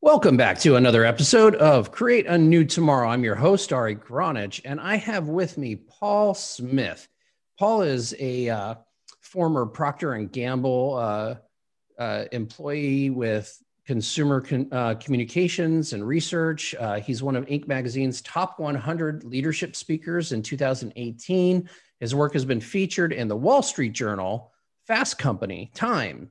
Welcome back to another episode of Create a New Tomorrow. I'm your host, Ari Gronich, and I have with me Paul Smith. Paul is a uh, former Procter and Gamble uh, uh, employee with consumer con- uh, communications and research. Uh, he's one of Inc. magazine's top 100 leadership speakers in 2018. His work has been featured in the Wall Street Journal, Fast Company, Time,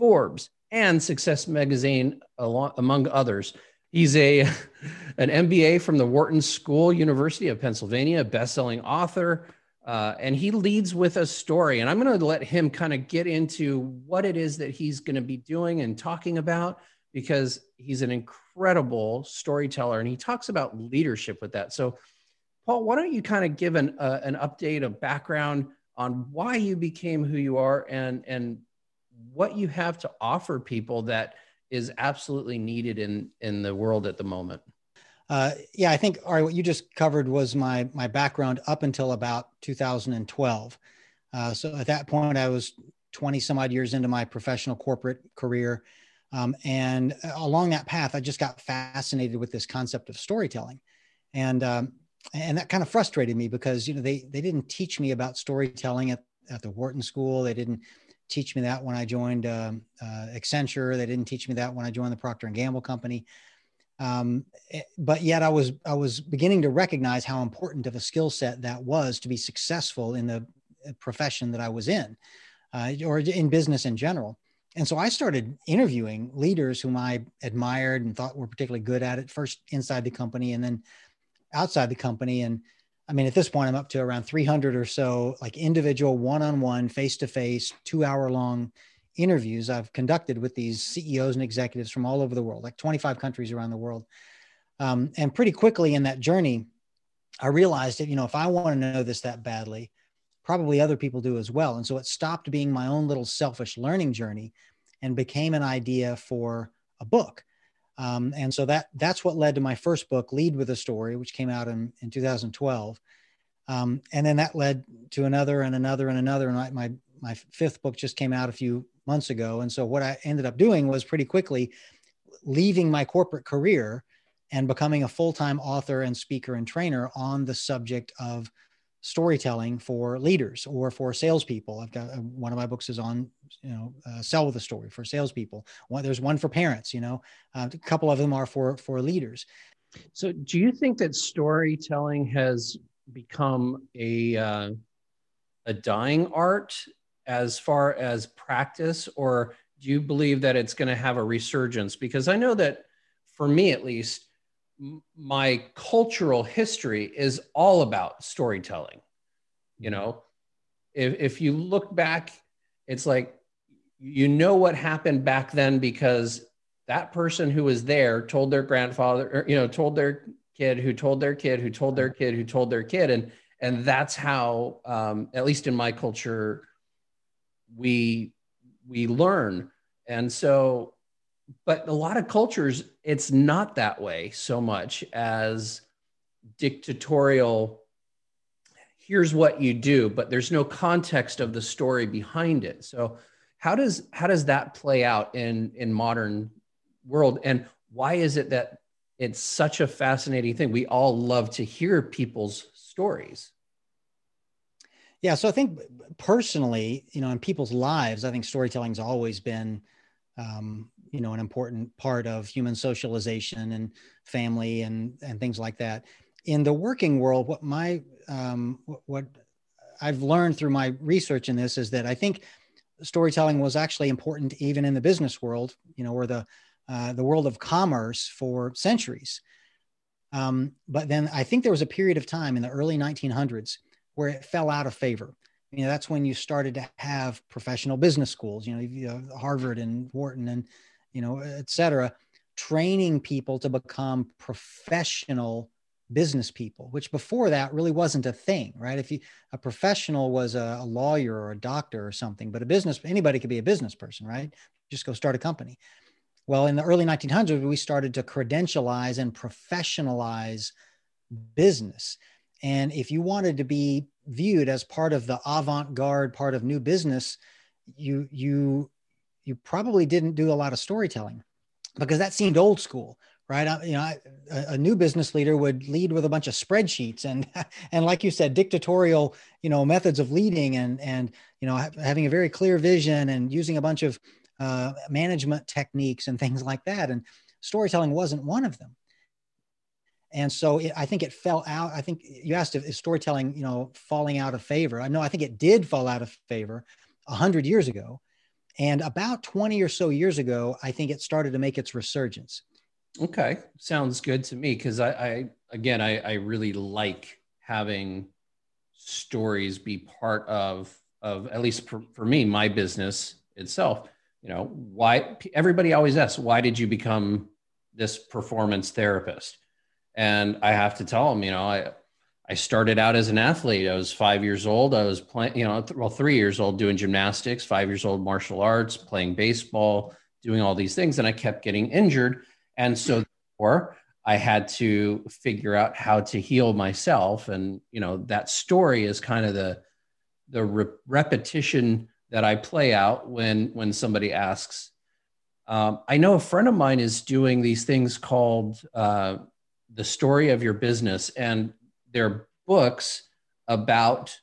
Forbes, and Success Magazine, among others. He's a an MBA from the Wharton School, University of Pennsylvania, a best-selling author, uh, and he leads with a story. And I'm going to let him kind of get into what it is that he's going to be doing and talking about because he's an incredible storyteller, and he talks about leadership with that. So, Paul, why don't you kind of give an uh, an update, a background on why you became who you are, and and what you have to offer people that is absolutely needed in in the world at the moment. Uh, yeah, I think Ari, what you just covered was my my background up until about 2012. Uh, so at that point, I was 20 some odd years into my professional corporate career, um, and along that path, I just got fascinated with this concept of storytelling, and um, and that kind of frustrated me because you know they they didn't teach me about storytelling at at the Wharton School. They didn't teach me that when I joined um, uh, Accenture. They didn't teach me that when I joined the Procter and Gamble company. Um, eh, but yet I was I was beginning to recognize how important of a skill set that was to be successful in the uh, profession that I was in, uh, or in business in general. And so I started interviewing leaders whom I admired and thought were particularly good at it. First inside the company, and then outside the company, and I mean, at this point, I'm up to around 300 or so, like individual, one on one, face to face, two hour long interviews I've conducted with these CEOs and executives from all over the world, like 25 countries around the world. Um, and pretty quickly in that journey, I realized that, you know, if I want to know this that badly, probably other people do as well. And so it stopped being my own little selfish learning journey and became an idea for a book. Um, and so that that's what led to my first book, Lead with a Story, which came out in, in 2012. Um, and then that led to another and another and another. And my, my, my fifth book just came out a few months ago. And so what I ended up doing was pretty quickly leaving my corporate career and becoming a full-time author and speaker and trainer on the subject of storytelling for leaders or for salespeople. I've got uh, one of my books is on, you know, uh, sell with a story for salespeople. One, there's one for parents. You know, uh, a couple of them are for for leaders. So, do you think that storytelling has become a uh, a dying art as far as practice, or do you believe that it's going to have a resurgence? Because I know that, for me at least, my cultural history is all about storytelling. You know, if, if you look back, it's like you know what happened back then because that person who was there told their grandfather, or, you know, told their kid who told their kid who told their kid who told their kid. And, and that's how, um, at least in my culture, we, we learn. And so but a lot of cultures it's not that way so much as dictatorial here's what you do but there's no context of the story behind it. So how does how does that play out in in modern world? And why is it that it's such a fascinating thing? We all love to hear people's stories. Yeah so i think personally you know in people's lives i think storytelling's always been um, you know an important part of human socialization and family and and things like that. In the working world what my um, what i've learned through my research in this is that i think storytelling was actually important even in the business world you know or the uh, the world of commerce for centuries. Um, but then i think there was a period of time in the early 1900s where it fell out of favor you know that's when you started to have professional business schools you know, you know harvard and wharton and you know, et cetera, training people to become professional business people, which before that really wasn't a thing, right? If you a professional was a, a, lawyer or a doctor or something, but a business anybody could be a business person, right? Just go start a company. Well, in the early 1900s, we started to credentialize and professionalize business. And if you wanted to be viewed as part of the avant-garde part of new business, you you you probably didn't do a lot of storytelling. because that seemed old school right? I, you know, I, a, new business leader would lead with a bunch of spreadsheets and and like you said, dictatorial, you know, methods of leading and and you know ha- having a very clear vision and using a bunch of uh, management techniques and things like that. And storytelling wasn't one of them. And so it, I think it fell out. I think you asked if, if storytelling, you know, falling out of favor. I know I think it did fall out of favor a hundred years ago. And about 20 or so years ago, I think it started to make its resurgence. Okay, sounds good to me because I, I, again, I, I really like having stories be part of of at least for, for me my business itself. You know, why everybody always asks, why did you become this performance therapist? And I have to tell them, you know, I I started out as an athlete. I was five years old. I was playing, you know, th- well, three years old doing gymnastics, five years old martial arts, playing baseball, doing all these things, and I kept getting injured and so therefore, I had to figure out how to heal myself. And, you know, that story is kind of the, the re- repetition that I play out when, when somebody asks. Um, I know a friend of mine is doing these things called uh, the story of your business, and they're books about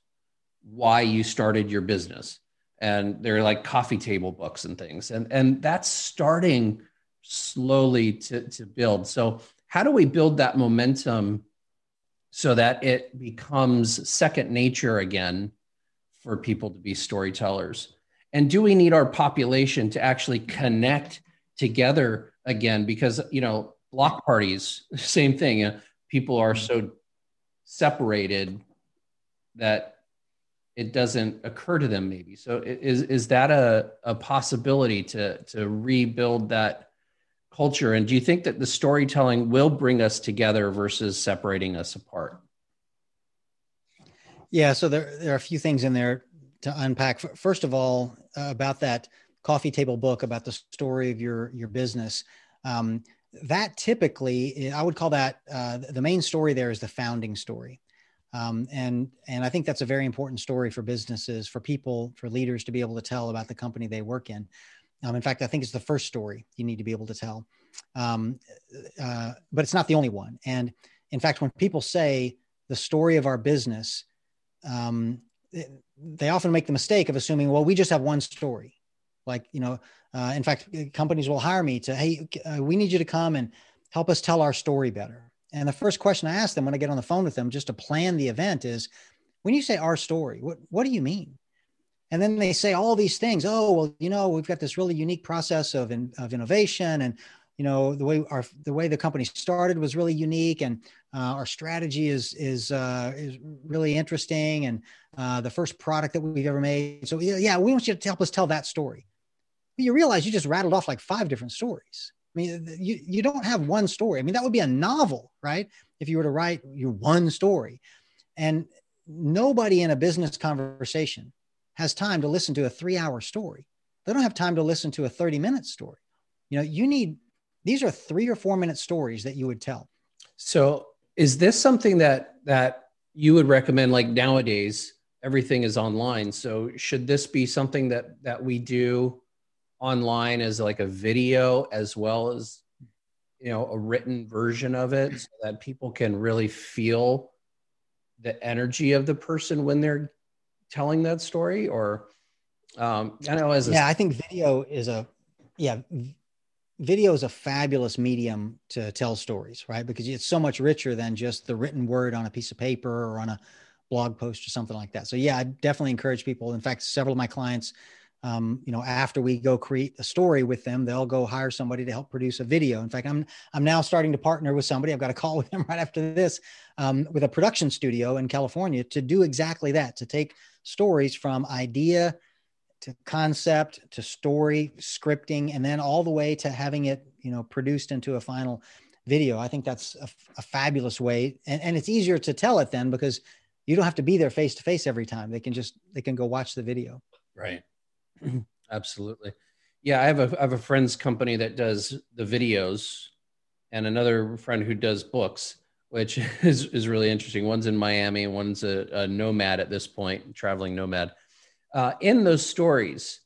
why you started your business. And they're like coffee table books and things. And, and that's starting slowly to, to build. So, how do we build that momentum so that it becomes second nature again for people to be storytellers? And do we need our population to actually connect together again? Because, you know, block parties, same thing. people are so separated that it doesn't occur to them maybe. So is is that a, a possibility to to rebuild that culture? And do you think that the storytelling will bring us together versus separating us apart? Yeah so there, there are a few things in there to unpack. First of all uh, about that coffee table book about the story of your your business. Um, that typically i would call that uh, the main story there is the founding story um, and and i think that's a very important story for businesses for people for leaders to be able to tell about the company they work in um, in fact, I think it's the first story you need to be able to tell, um, uh, but it's not the only one. And in fact, when people say the story of our business, um, they often make the mistake of assuming, well, we just have one story. Like, you know, uh, in fact, companies will hire me to, hey, uh, we need you to come and help us tell our story better. And the first question I ask them when I get on the phone with them just to plan the event is, when you say our story, what, what do you mean? and then they say all these things oh well you know we've got this really unique process of, in, of innovation and you know the way our the way the company started was really unique and uh, our strategy is is uh, is really interesting and uh, the first product that we've ever made so yeah we want you to help us tell that story but you realize you just rattled off like five different stories i mean you, you don't have one story i mean that would be a novel right if you were to write your one story and nobody in a business conversation has time to listen to a three hour story. They don't have time to listen to a 30 minute story. You know, you need, these are three or four minute stories that you would tell. So is this something that, that you would recommend like nowadays, everything is online. So should this be something that, that we do online as like a video as well as, you know, a written version of it so that people can really feel the energy of the person when they're telling that story or um, I know as a- yeah, I think video is a yeah, video is a fabulous medium to tell stories, right? Because it's so much richer than just the written word on a piece of paper or on a blog post or something like that. So yeah, I definitely encourage people. In fact, several of my clients, um, you know, after we go create a story with them, they'll go hire somebody to help produce a video. In fact, I'm I'm now starting to partner with somebody. I've got a call with them right after this um, with a production studio in California to do exactly that. To take stories from idea to concept to story scripting and then all the way to having it you know produced into a final video i think that's a, a fabulous way and, and it's easier to tell it then because you don't have to be there face to face every time they can just they can go watch the video right absolutely yeah i have a I have a friend's company that does the videos and another friend who does books which is, is really interesting. One's in Miami, one's a, a nomad at this point, traveling nomad. Uh, in those stories,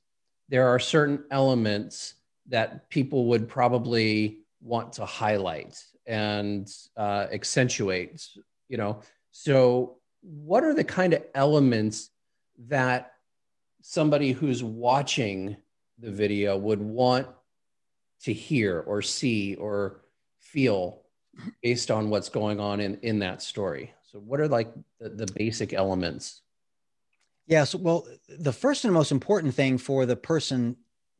there are certain elements that people would probably want to highlight and uh, accentuate you know so what are the kind of elements that somebody who's watching the video would want to hear or see or feel based on what's going on in in that story. So what are like the, the basic elements? Yes well the first and most important thing for the person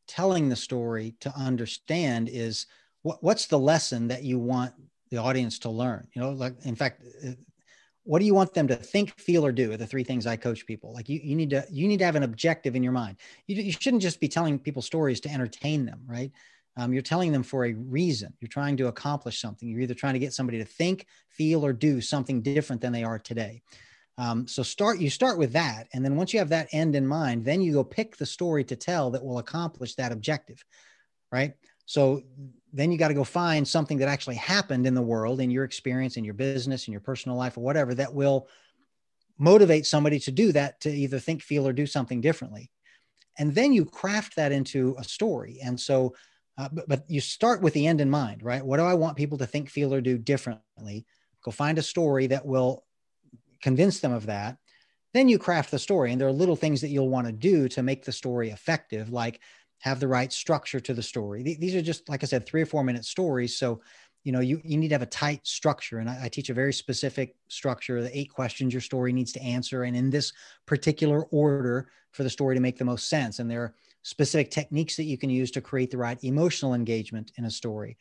telling the story to understand is what, what's the lesson that you want the audience to learn? You know like in fact what do you want them to think feel or do are the three things i coach people. Like you, you need to you need to have an objective in your mind. You, you shouldn't just be telling people stories to entertain them right? Um, you're telling them for a reason. You're trying to accomplish something. You're either trying to get somebody to think feel or do something different than they are today. Um, so start you start with that and then once you have that end in mind then you go pick the story to tell that will accomplish that objective right? So then you got to go find something that actually happened in the world in your experience in your business in your personal life or whatever that will motivate somebody to do that to either think feel or do something differently. And then you craft that into a story. And so uh, but, but you start with the end in mind right? What do i want people to think feel or do differently? Go find a story that will convince them of that. Then you craft the story and there are little things that you'll want to do to make the story effective like have the right structure to the story. These are just, like I said, three or four minute stories. So, you know, you, you need to have a tight structure. And I, I teach a very specific structure, the eight questions your story needs to answer. And in this particular order for the story to make the most sense. And there are specific techniques that you can use to create the right emotional engagement in a story.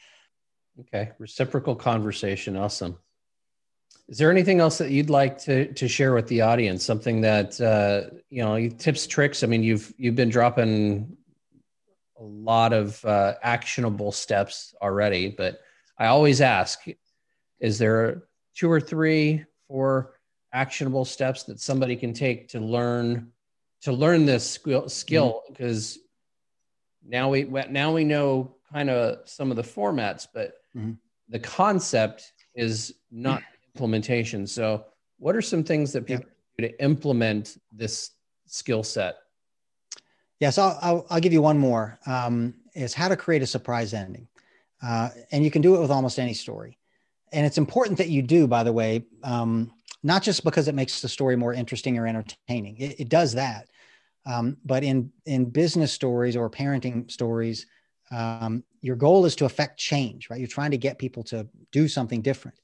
Okay. Reciprocal conversation. Awesome. Is there anything else that you'd like to to share with the audience? Something that uh, you know, tips, tricks. I mean, you've you've been dropping a lot of uh, actionable steps already, but I always ask is there two or three, four actionable steps that somebody can take to learn to learn this skill skill because mm-hmm. now we now we know kind of some of the formats but mm-hmm. the concept is not implementation so what are some things that people yeah. do to implement this skill set Yes, I'll, I'll, I'll, give you one more. Um, is how to create a surprise ending, uh, and you can do it with almost any story. And it's important that you do, by the way, um, not just because it makes the story more interesting or entertaining. It, it does that, um, but in in business stories or parenting stories, um, your goal is to affect change. Right? You're trying to get people to do something different,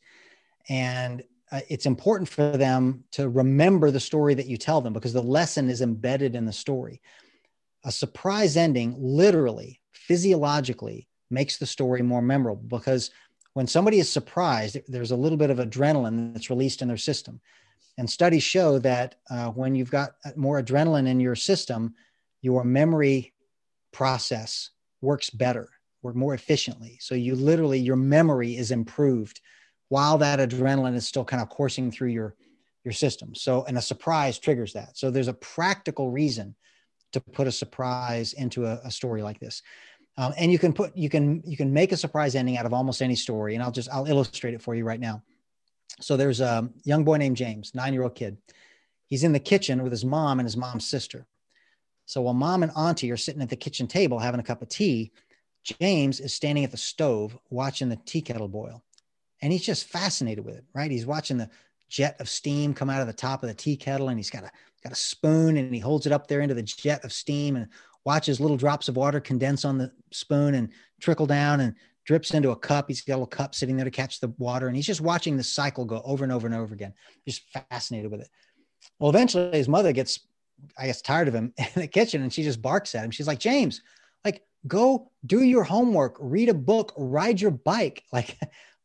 and uh, it's important for them to remember the story that you tell them because the lesson is embedded in the story a surprise ending literally physiologically makes the story more memorable because when somebody is surprised there's a little bit of adrenaline that's released in their system. And studies show that uh, when you've got more adrenaline in your system your memory process works better work more efficiently. So you literally your memory is improved while that adrenaline is still kind of coursing through your your system. So and a surprise triggers that. So there's a practical reason to put a surprise into a, a story like this. Um, and you can put you can you can make a surprise ending out of almost any story. And I'll just I'll illustrate it for you right now. So there's a young boy named James, nine year old kid. He's in the kitchen with his mom and his mom's sister. So while mom and auntie are sitting at the kitchen table having a cup of tea, James is standing at the stove watching the tea kettle boil. And he's just fascinated with it, right? He's watching the jet of steam come out of the top of the tea kettle and he's got a got a spoon and he holds it up there into the jet of steam and watches little drops of water condense on the spoon and trickle down and drips into a cup. He's got a little cup sitting there to catch the water and he's just watching the cycle go over and over and over again. Just fascinated with it. Well, eventually his mother gets, I guess, tired of him in the kitchen and she just barks at him. She's like, James, like, go do your homework, read a book, ride your bike. Like,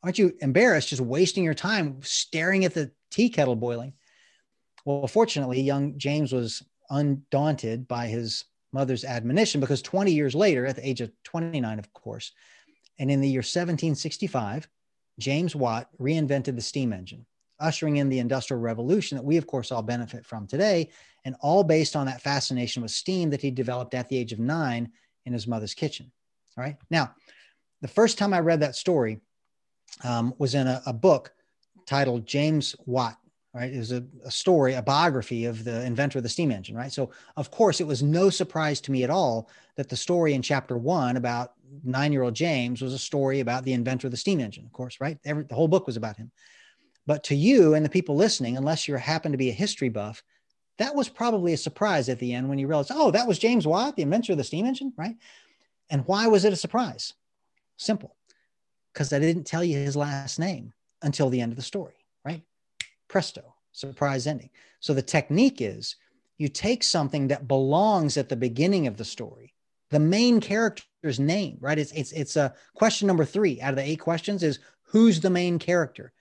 aren't you embarrassed just wasting your time staring at the tea kettle boiling? Well, fortunately, young James was undaunted by his mother's admonition because 20 years later, at the age of 29, of course, and in the year 1765, James Watt reinvented the steam engine, ushering in the Industrial Revolution that we, of course, all benefit from today, and all based on that fascination with steam that he developed at the age of nine in his mother's kitchen. All right. Now, the first time I read that story um, was in a, a book titled James Watt right? It was a, a, story, a biography of the inventor of the steam engine, right? So, of course, it was no surprise to me at all that the story in chapter one about nine year old James was a story about the inventor of the steam engine, of course, right? Every, the whole book was about him. But to you and the people listening, unless you happen to be a history buff, that was probably a surprise at the end when you realized, oh, that was James Watt, the inventor of the steam engine, right? And why was it a surprise? Simple, because I didn't tell you his last name until the end of the story, right? Presto, surprise ending. So the technique is you take something that belongs at the beginning of the story, the main character's name, right? It's it's it's a question number three out of the eight questions is who's the main character?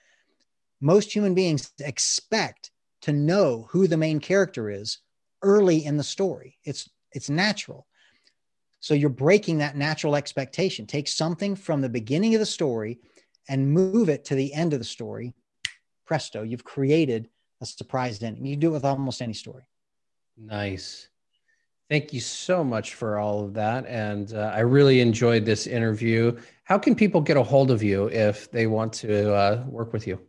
Most human beings expect to know who the main character is early in the story. It's it's natural. So you're breaking that natural expectation. Take something from the beginning of the story and move it to the end of the story. Presto, you've created a surprise ending. You do it with almost any story. Nice. Thank you so much for all of that. And uh, I really enjoyed this interview. How can people get a hold of you if they want to uh, work with you?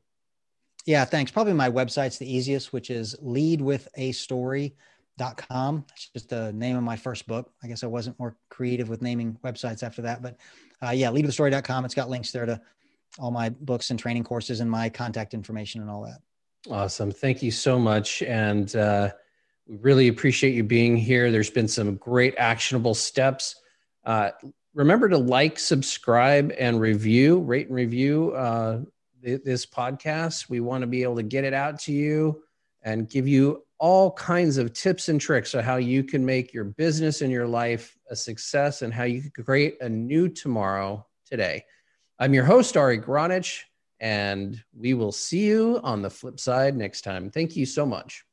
Yeah, thanks. Probably my website's the easiest, which is leadwithastory.com. It's just the name of my first book. I guess I wasn't more creative with naming websites after that. But uh, yeah, leadwithastory.com. It's got links there to all my books and training courses and my contact information and all that. Awesome. Thank you so much. And uh, we really appreciate you being here. There's been some great actionable steps. Uh, remember to like, subscribe, and review, rate and review uh, th- this podcast. We want to be able to get it out to you and give you all kinds of tips and tricks on how you can make your business and your life a success and how you can create a new tomorrow today. I'm your host, Ari Gronich, and we will see you on the flip side next time. Thank you so much.